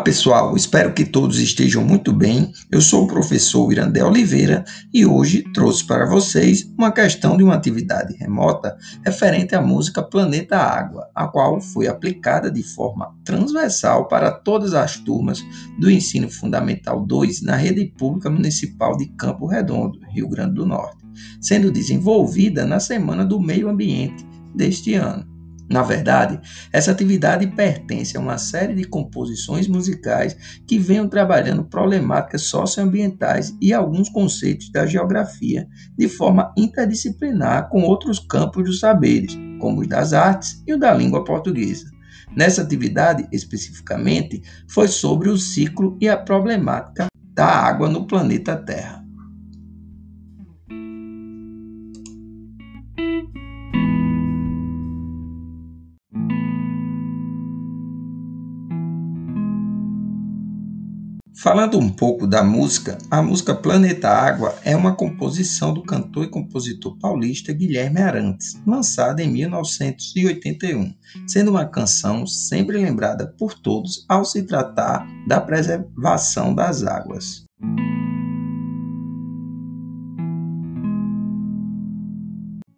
pessoal, espero que todos estejam muito bem. Eu sou o professor Irandé Oliveira e hoje trouxe para vocês uma questão de uma atividade remota referente à música Planeta Água, a qual foi aplicada de forma transversal para todas as turmas do Ensino Fundamental 2 na rede pública municipal de Campo Redondo, Rio Grande do Norte, sendo desenvolvida na Semana do Meio Ambiente deste ano. Na verdade, essa atividade pertence a uma série de composições musicais que venham trabalhando problemáticas socioambientais e alguns conceitos da geografia de forma interdisciplinar com outros campos dos saberes, como os das artes e o da língua portuguesa. Nessa atividade, especificamente, foi sobre o ciclo e a problemática da água no planeta Terra. Falando um pouco da música, a música Planeta Água é uma composição do cantor e compositor paulista Guilherme Arantes, lançada em 1981, sendo uma canção sempre lembrada por todos ao se tratar da preservação das águas.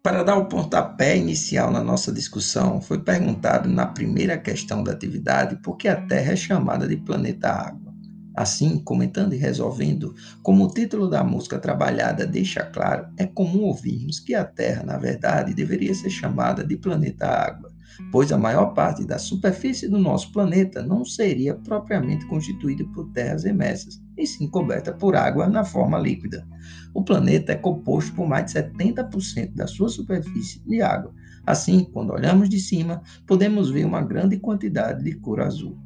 Para dar o pontapé inicial na nossa discussão, foi perguntado na primeira questão da atividade por que a Terra é chamada de planeta Água. Assim, comentando e resolvendo, como o título da música trabalhada deixa claro, é comum ouvirmos que a Terra, na verdade, deveria ser chamada de planeta Água, pois a maior parte da superfície do nosso planeta não seria propriamente constituída por terras emersas, e sim coberta por água na forma líquida. O planeta é composto por mais de 70% da sua superfície de água. Assim, quando olhamos de cima, podemos ver uma grande quantidade de cor azul.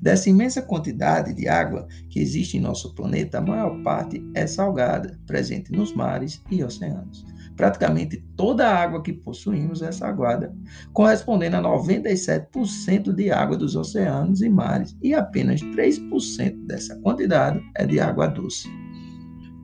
Dessa imensa quantidade de água que existe em nosso planeta, a maior parte é salgada, presente nos mares e oceanos. Praticamente toda a água que possuímos é salgada, correspondendo a 97% de água dos oceanos e mares, e apenas 3% dessa quantidade é de água doce.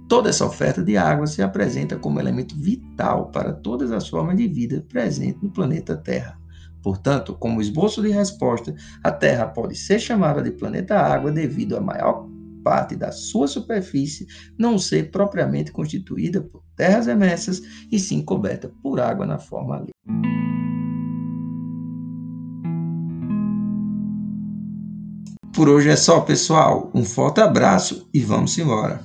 Toda essa oferta de água se apresenta como elemento vital para todas as formas de vida presentes no planeta Terra. Portanto, como esboço de resposta, a Terra pode ser chamada de planeta água devido à maior parte da sua superfície não ser propriamente constituída por terras emersas e sim coberta por água na forma líquida. Por hoje é só, pessoal. Um forte abraço e vamos embora.